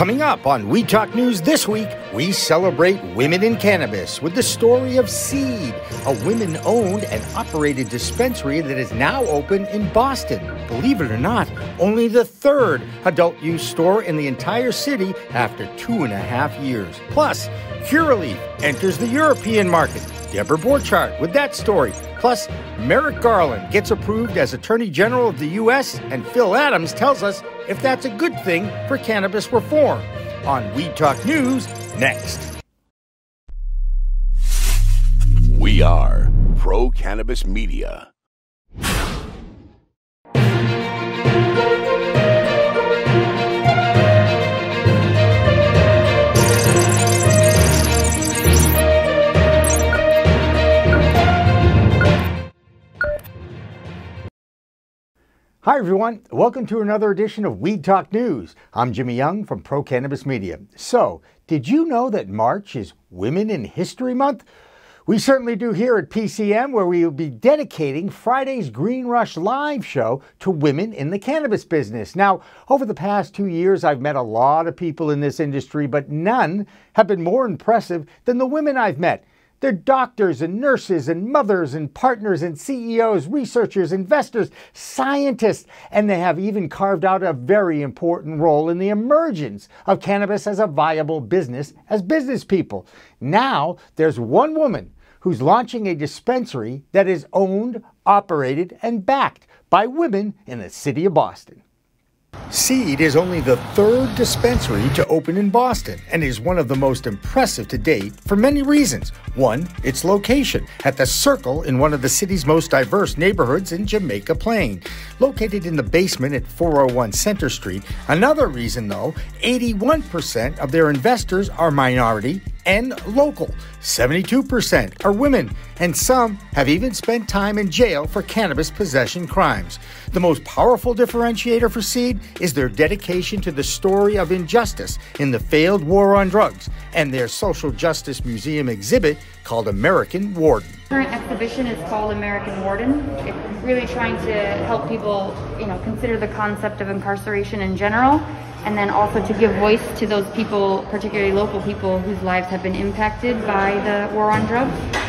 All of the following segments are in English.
Coming up on Weed Talk News this week, we celebrate women in cannabis with the story of Seed, a women owned and operated dispensary that is now open in Boston. Believe it or not, only the third adult use store in the entire city after two and a half years. Plus, Curaleaf enters the European market. Deborah Borchardt with that story. Plus, Merrick Garland gets approved as Attorney General of the U.S., and Phil Adams tells us if that's a good thing for cannabis reform. On Weed Talk News, next. We are Pro Cannabis Media. Hi, everyone. Welcome to another edition of Weed Talk News. I'm Jimmy Young from Pro Cannabis Media. So, did you know that March is Women in History Month? We certainly do here at PCM, where we will be dedicating Friday's Green Rush live show to women in the cannabis business. Now, over the past two years, I've met a lot of people in this industry, but none have been more impressive than the women I've met. They're doctors and nurses and mothers and partners and CEOs, researchers, investors, scientists, and they have even carved out a very important role in the emergence of cannabis as a viable business as business people. Now, there's one woman who's launching a dispensary that is owned, operated, and backed by women in the city of Boston. Seed is only the third dispensary to open in Boston and is one of the most impressive to date for many reasons. One, its location at the Circle in one of the city's most diverse neighborhoods in Jamaica Plain, located in the basement at 401 Center Street. Another reason, though, 81% of their investors are minority and local. 72% are women, and some have even spent time in jail for cannabis possession crimes. The most powerful differentiator for Seed is their dedication to the story of injustice in the failed war on drugs and their social justice museum exhibit called American Warden. Current exhibition is called American Warden. It's really trying to help people, you know, consider the concept of incarceration in general and then also to give voice to those people, particularly local people whose lives have been impacted by the war on drugs.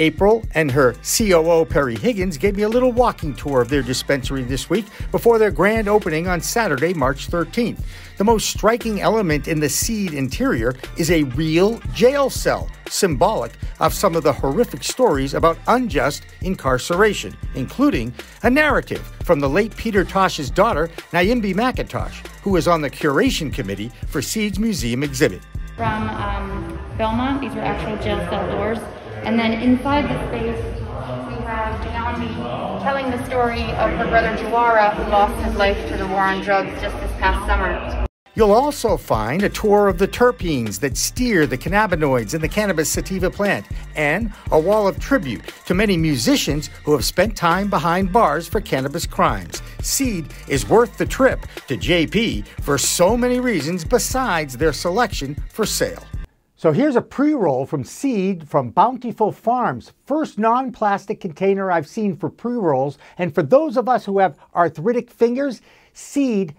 April and her COO Perry Higgins gave me a little walking tour of their dispensary this week before their grand opening on Saturday, March 13th. The most striking element in the seed interior is a real jail cell, symbolic of some of the horrific stories about unjust incarceration, including a narrative from the late Peter Tosh's daughter, Niambe McIntosh, who is on the curation committee for Seed's museum exhibit. From um, Belmont, these are actual jail cell doors and then inside the space, we have Janami telling the story of her brother Jawara, who lost his life to the war on drugs just this past summer. You'll also find a tour of the terpenes that steer the cannabinoids in the cannabis sativa plant and a wall of tribute to many musicians who have spent time behind bars for cannabis crimes. Seed is worth the trip to JP for so many reasons besides their selection for sale. So here's a pre roll from Seed from Bountiful Farms. First non plastic container I've seen for pre rolls. And for those of us who have arthritic fingers, Seed,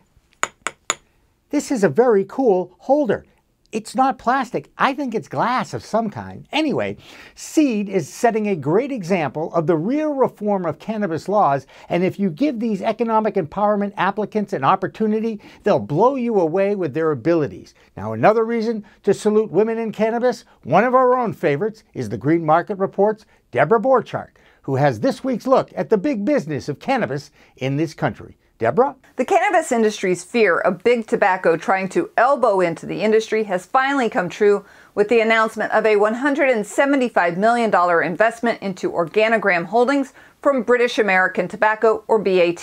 this is a very cool holder. It's not plastic. I think it's glass of some kind. Anyway, Seed is setting a great example of the real reform of cannabis laws, and if you give these economic empowerment applicants an opportunity, they'll blow you away with their abilities. Now, another reason to salute women in cannabis, one of our own favorites, is the Green Market Report's Deborah Borchardt, who has this week's look at the big business of cannabis in this country. Deborah? The cannabis industry's fear of big tobacco trying to elbow into the industry has finally come true with the announcement of a $175 million investment into Organigram Holdings from British American Tobacco, or BAT.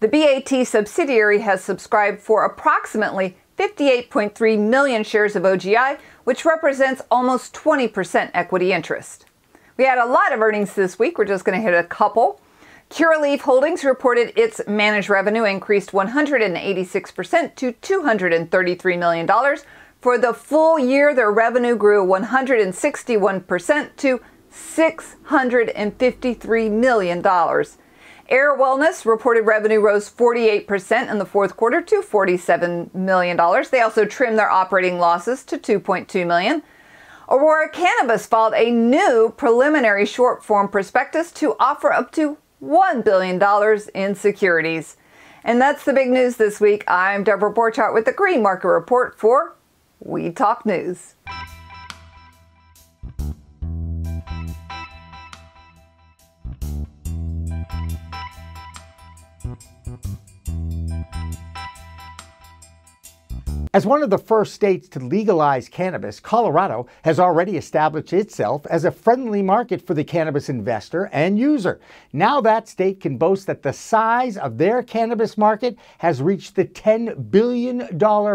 The BAT subsidiary has subscribed for approximately 58.3 million shares of OGI, which represents almost 20% equity interest. We had a lot of earnings this week. We're just going to hit a couple. Curaleaf Holdings reported its managed revenue increased 186% to $233 million. For the full year, their revenue grew 161% to $653 million. Ayr Wellness reported revenue rose 48% in the fourth quarter to $47 million. They also trimmed their operating losses to 2.2 million. Aurora Cannabis filed a new preliminary short form prospectus to offer up to $1 billion in securities. And that's the big news this week. I'm Deborah Borchardt with the Green Market Report for Weed Talk News. As one of the first states to legalize cannabis, Colorado has already established itself as a friendly market for the cannabis investor and user. Now that state can boast that the size of their cannabis market has reached the $10 billion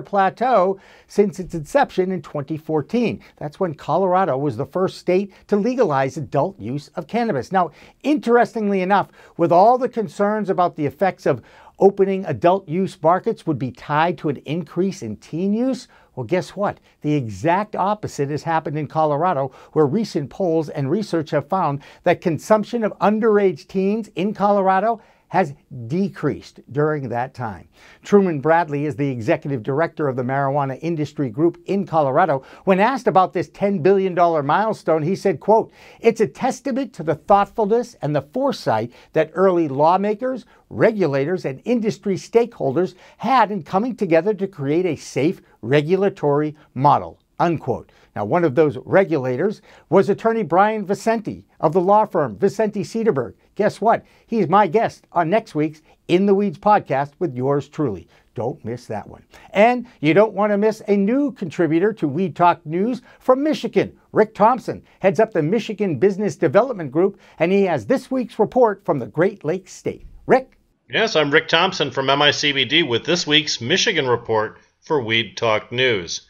plateau since its inception in 2014. That's when Colorado was the first state to legalize adult use of cannabis. Now, interestingly enough, with all the concerns about the effects of opening adult use markets would be tied to an increase in teen use? Well, guess what? The exact opposite has happened in Colorado, where recent polls and research have found that consumption of underage teens in Colorado has decreased during that time. Truman Bradley is the executive director of the marijuana industry group in Colorado. When asked about this $10 billion milestone, he said, quote, it's a testament to the thoughtfulness and the foresight that early lawmakers, regulators, and industry stakeholders had in coming together to create a safe regulatory model, unquote. Now, one of those regulators was attorney Brian Vicente of the law firm Vicente Sederberg. Guess what? He's my guest on next week's In the Weeds podcast with yours truly. Don't miss that one. And you don't want to miss a new contributor to Weed Talk News from Michigan. Rick Thompson heads up the Michigan Business Development Group, and he has this week's report from the Great Lakes State. Rick? Yes, I'm Rick Thompson from MICBD with this week's Michigan report for Weed Talk News.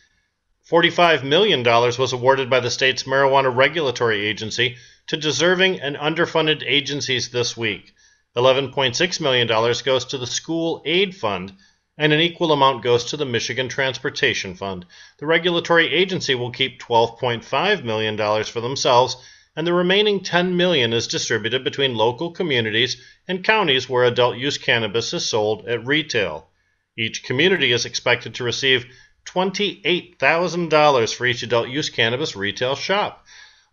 $45 million was awarded by the state's marijuana regulatory agency to deserving and underfunded agencies this week. $11.6 million goes to the School Aid Fund, and an equal amount goes to the Michigan Transportation Fund. The regulatory agency will keep $12.5 million for themselves, and the remaining 10 million is distributed between local communities and counties where adult use cannabis is sold at retail. Each community is expected to receive $28,000 for each adult use cannabis retail shop.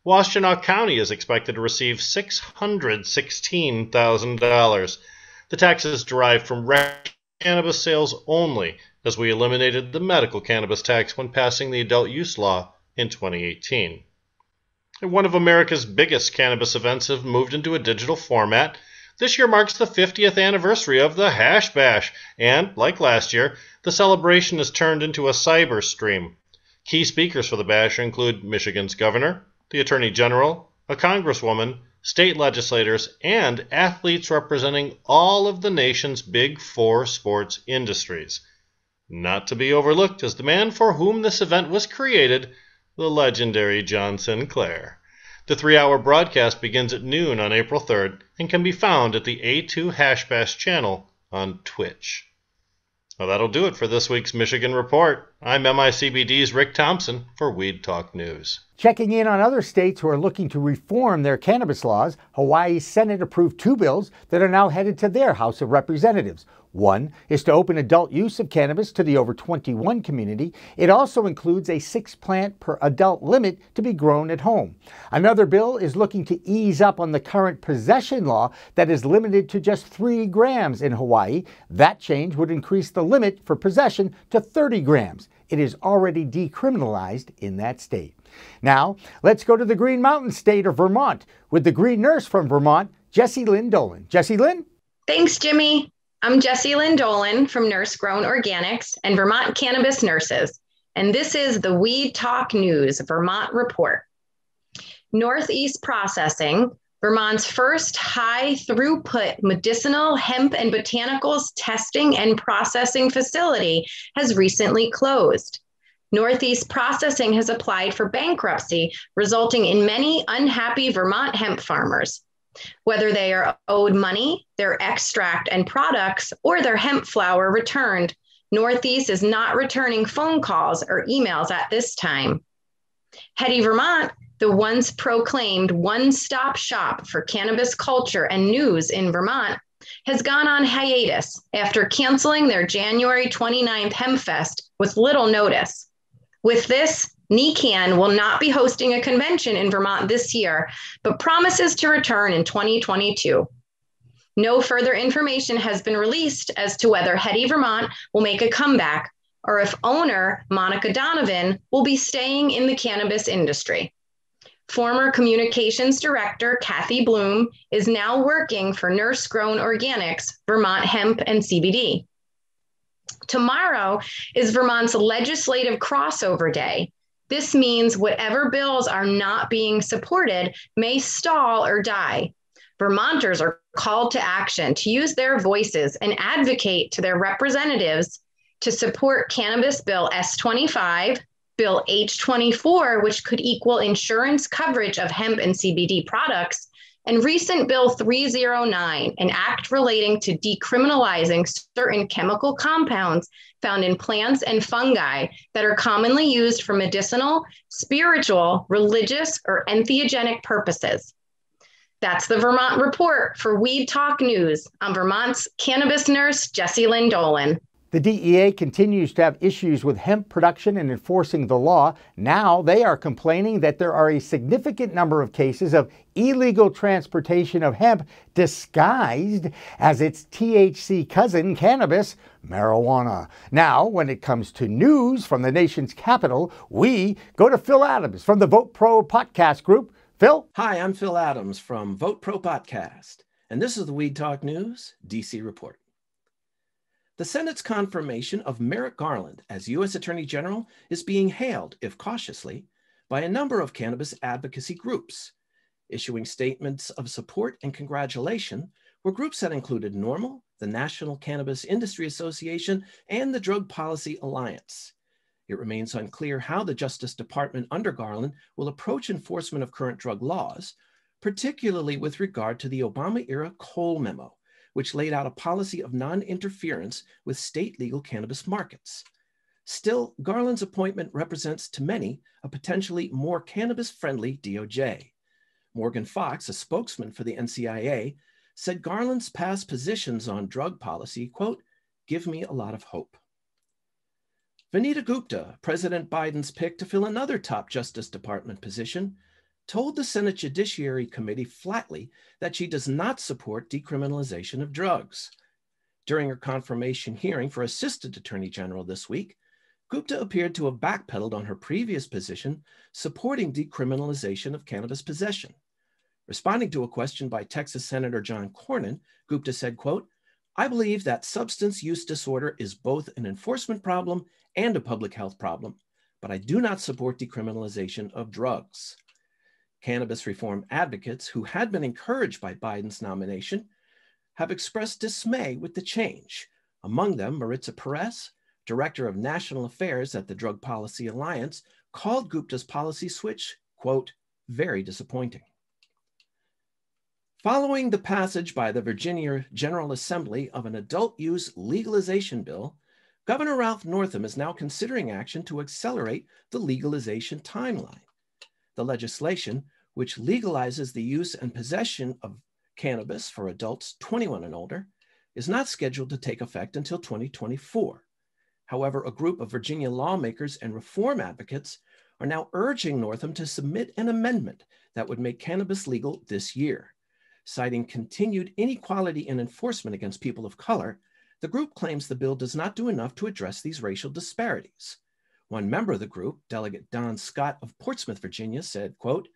Washtenaw County is expected to receive $616,000. The tax is derived from cannabis sales only, as we eliminated the medical cannabis tax when passing the adult use law in 2018. One of America's biggest cannabis events have moved into a digital format. This year marks the 50th anniversary of the Hash Bash, and, like last year, the celebration has turned into a cyber stream. Key speakers for the bash include Michigan's governor, the Attorney General, a Congresswoman, state legislators, and athletes representing all of the nation's big four sports industries. Not to be overlooked is the man for whom this event was created, the legendary John Sinclair. The three hour broadcast begins at noon on April 3rd and can be found at the A2 Hashbash channel on Twitch. Well, that'll do it for this week's Michigan Report. I'm MICBD's Rick Thompson for Weed Talk News. Checking in on other states who are looking to reform their cannabis laws, Hawaii's Senate approved two bills that are now headed to their House of Representatives. One is to open adult use of cannabis to the over 21 community. It also includes a six plant per adult limit to be grown at home. Another bill is looking to ease up on the current possession law that is limited to just three grams in Hawaii. That change would increase the limit for possession to 30 grams. It is already decriminalized in that state. Now, let's go to the Green Mountain state of Vermont with the Green Nurse from Vermont, Jessie Lynn Dolan. Jessie Lynn? Thanks, Jimmy. I'm Jessie Lynn Dolan from Nurse Grown Organics and Vermont Cannabis Nurses, and this is the Weed Talk News Vermont Report. Northeast Processing, Vermont's first high throughput medicinal hemp and botanicals testing and processing facility, has recently closed. Northeast Processing has applied for bankruptcy, resulting in many unhappy Vermont hemp farmers. Whether they are owed money, their extract and products, or their hemp flower returned, Northeast is not returning phone calls or emails at this time. Heady Vermont, the once proclaimed one stop shop for cannabis culture and news in Vermont, has gone on hiatus after canceling their January 29th HempFest with little notice. With this, NECANN will not be hosting a convention in Vermont this year, but promises to return in 2022. No further information has been released as to whether Heady Vermont will make a comeback or if owner Monica Donovan will be staying in the cannabis industry. Former communications director Kathy Bloom is now working for Nurse Grown Organics, Vermont Hemp and CBD. Tomorrow is Vermont's legislative crossover day. This means whatever bills are not being supported may stall or die. Vermonters are called to action to use their voices and advocate to their representatives to support Cannabis Bill S25, Bill H24, which could equal insurance coverage of hemp and CBD products, and recent Bill 309, an act relating to decriminalizing certain chemical compounds found in plants and fungi that are commonly used for medicinal, spiritual, religious, or entheogenic purposes. That's the Vermont Report for Weed Talk News. I'm Vermont's cannabis nurse, Jessie Lynn Dolan. The DEA continues to have issues with hemp production and enforcing the law. Now they are complaining that there are a significant number of cases of illegal transportation of hemp disguised as its THC cousin, cannabis, marijuana. Now, when it comes to news from the nation's capital, we go to Phil Adams from the Vote Pro podcast group. Phil? Hi, I'm Phil Adams from Vote Pro Podcast, and this is the Weed Talk News DC Report. The Senate's confirmation of Merrick Garland as U.S. Attorney General is being hailed, if cautiously, by a number of cannabis advocacy groups, issuing statements of support and congratulation were groups that included NORML, the National Cannabis Industry Association, and the Drug Policy Alliance. It remains unclear how the Justice Department under Garland will approach enforcement of current drug laws, particularly with regard to the Obama era Cole memo, which laid out a policy of non interference with state legal cannabis markets. Still, Garland's appointment represents to many a potentially more cannabis friendly DOJ. Morgan Fox, a spokesman for the NCIA, said Garland's past positions on drug policy, quote, give me a lot of hope. Vanita Gupta, President Biden's pick to fill another top Justice Department position, told the Senate Judiciary Committee flatly that she does not support decriminalization of drugs. During her confirmation hearing for Assistant Attorney General this week, Gupta appeared to have backpedaled on her previous position supporting decriminalization of cannabis possession. Responding to a question by Texas Senator John Cornyn, Gupta said, quote, I believe that substance use disorder is both an enforcement problem and a public health problem, but I do not support decriminalization of drugs cannabis reform advocates who had been encouraged by Biden's nomination have expressed dismay with the change. Among them, Maritza Perez, director of national affairs at the Drug Policy Alliance, called Gupta's policy switch, quote, very disappointing. Following the passage by the Virginia General Assembly of an adult use legalization bill, Governor Ralph Northam is now considering action to accelerate the legalization timeline. The legislation, which legalizes the use and possession of cannabis for adults 21 and older, is not scheduled to take effect until 2024. However, a group of Virginia lawmakers and reform advocates are now urging Northam to submit an amendment that would make cannabis legal this year. Citing continued inequality in enforcement against people of color, the group claims the bill does not do enough to address these racial disparities. One member of the group, Delegate Don Scott of Portsmouth, Virginia, said, quote,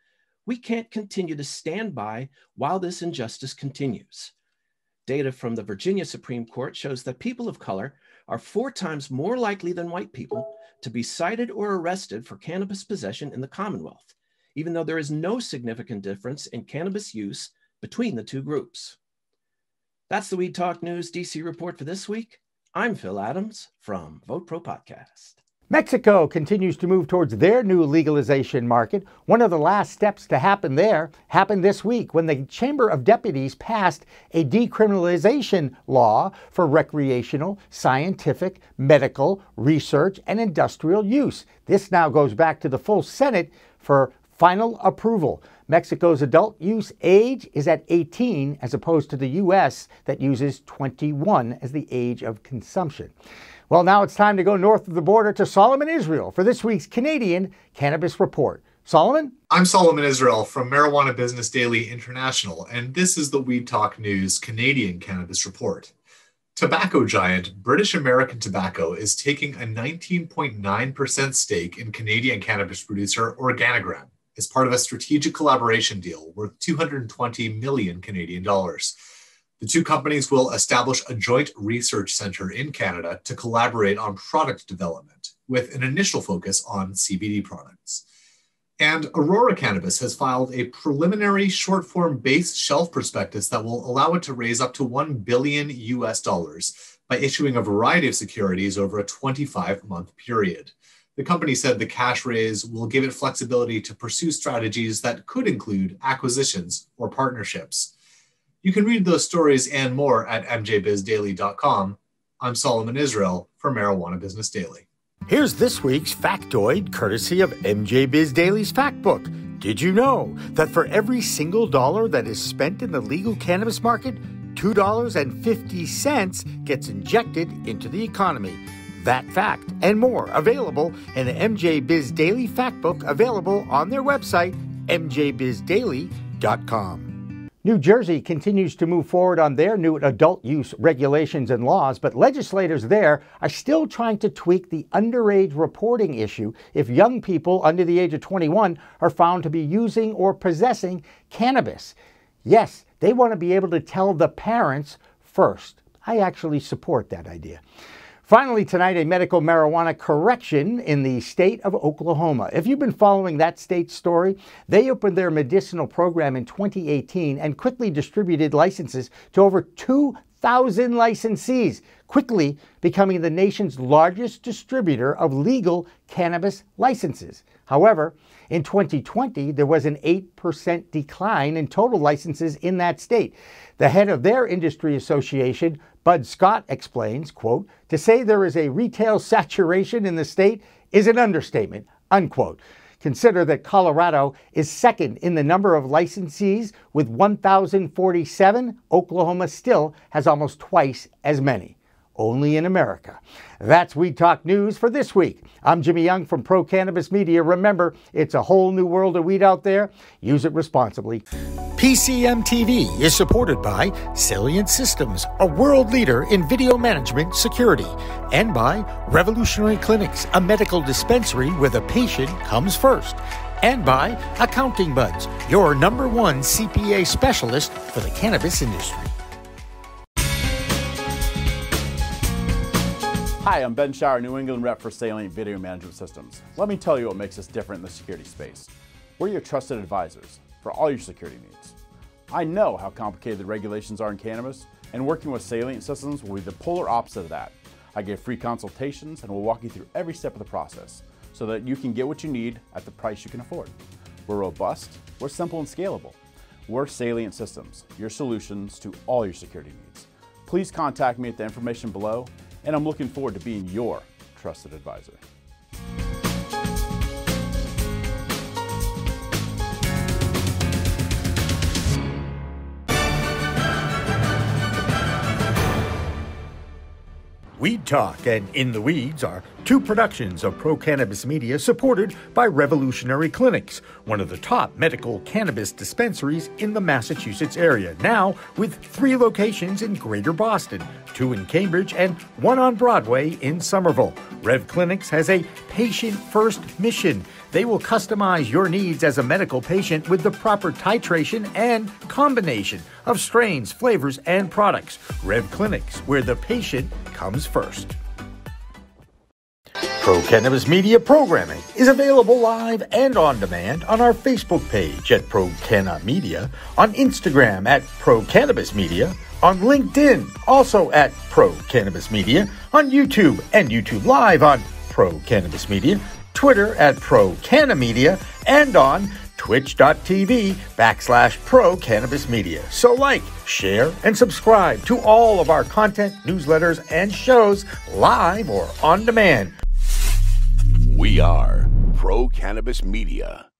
we can't continue to stand by while this injustice continues. Data from the Virginia Supreme Court shows that people of color are four times more likely than white people to be cited or arrested for cannabis possession in the Commonwealth, even though there is no significant difference in cannabis use between the two groups. That's the Weed Talk News DC report for this week. I'm Phil Adams from Vote Pro Podcast. Mexico continues to move towards their new legalization market. One of the last steps to happen there happened this week when the Chamber of Deputies passed a decriminalization law for recreational, scientific, medical, research, and industrial use. This now goes back to the full Senate for final approval. Mexico's adult use age is at 18 as opposed to the U.S. that uses 21 as the age of consumption. Well, now it's time to go north of the border to Solomon, Israel for this week's Canadian Cannabis Report. Solomon? I'm Solomon Israel from Marijuana Business Daily International, and this is the Weed Talk News Canadian Cannabis Report. Tobacco giant British American Tobacco is taking a 19.9% stake in Canadian cannabis producer Organigram as part of a strategic collaboration deal worth 220 million Canadian dollars. The two companies will establish a joint research center in Canada to collaborate on product development with an initial focus on CBD products. And Aurora Cannabis has filed a preliminary short form base shelf prospectus that will allow it to raise up to 1 billion US dollars by issuing a variety of securities over a 25 month period. The company said the cash raise will give it flexibility to pursue strategies that could include acquisitions or partnerships. You can read those stories and more at mjbizdaily.com. I'm Solomon Israel for Marijuana Business Daily. Here's this week's factoid courtesy of MJ Biz Daily's Factbook. Did you know that for every single dollar that is spent in the legal cannabis market, $2.50 gets injected into the economy? That fact and more available in the MJ Biz Daily Factbook available on their website, mjbizdaily.com. New Jersey continues to move forward on their new adult use regulations and laws, but legislators there are still trying to tweak the underage reporting issue if young people under the age of 21 are found to be using or possessing cannabis. Yes, they want to be able to tell the parents first. I actually support that idea. Finally, tonight, a medical marijuana correction in the state of Oklahoma. If you've been following that state story, they opened their medicinal program in 2018 and quickly distributed licenses to over 2,000 licensees, quickly becoming the nation's largest distributor of legal cannabis licenses. However, in 2020, there was an 8% decline in total licenses in that state. The head of their industry association, Bud Scott, explains, quote, to say there is a retail saturation in the state is an understatement, unquote. Consider that Colorado is second in the number of licensees with 1,047. Oklahoma still has almost twice as many only in America. That's Weed Talk News for this week. I'm Jimmy Young from Pro Cannabis Media. Remember, it's a whole new world of weed out there. Use it responsibly. PCM TV is supported by Salient Systems, a world leader in video management security, and by Revolutionary Clinics, a medical dispensary where the patient comes first and by Accounting Buds, your number one CPA specialist for the cannabis industry. Hi, I'm Ben Shower, New England rep for Salient Video Management Systems. Let me tell you what makes us different in the security space. We're your trusted advisors for all your security needs. I know how complicated the regulations are in cannabis, and working with Salient Systems will be the polar opposite of that. I give free consultations and will walk you through every step of the process so that you can get what you need at the price you can afford. We're robust, we're simple and scalable. We're Salient Systems, your solutions to all your security needs. Please contact me at the information below and I'm looking forward to being your trusted advisor. Weed Talk and In the Weeds are two productions of Pro Cannabis Media supported by Revolutionary Clinics, one of the top medical cannabis dispensaries in the Massachusetts area, now with three locations in Greater Boston, two in Cambridge, and one on Broadway in Somerville. Rev Clinics has a patient first mission. They will customize your needs as a medical patient with the proper titration and combination of strains, flavors, and products. Rev Clinics, where the patient comes first. Pro Cannabis Media programming is available live and on demand on our Facebook page at Pro Canna Media, on Instagram at Pro Cannabis Media, on LinkedIn also at Pro Cannabis Media, on YouTube and YouTube Live on Pro Cannabis Media, Twitter at Pro Canna Media, and on twitch.tv backslash pro cannabis media. So like, share, and subscribe to all of our content, newsletters, and shows live or on demand. We are Pro Cannabis Media.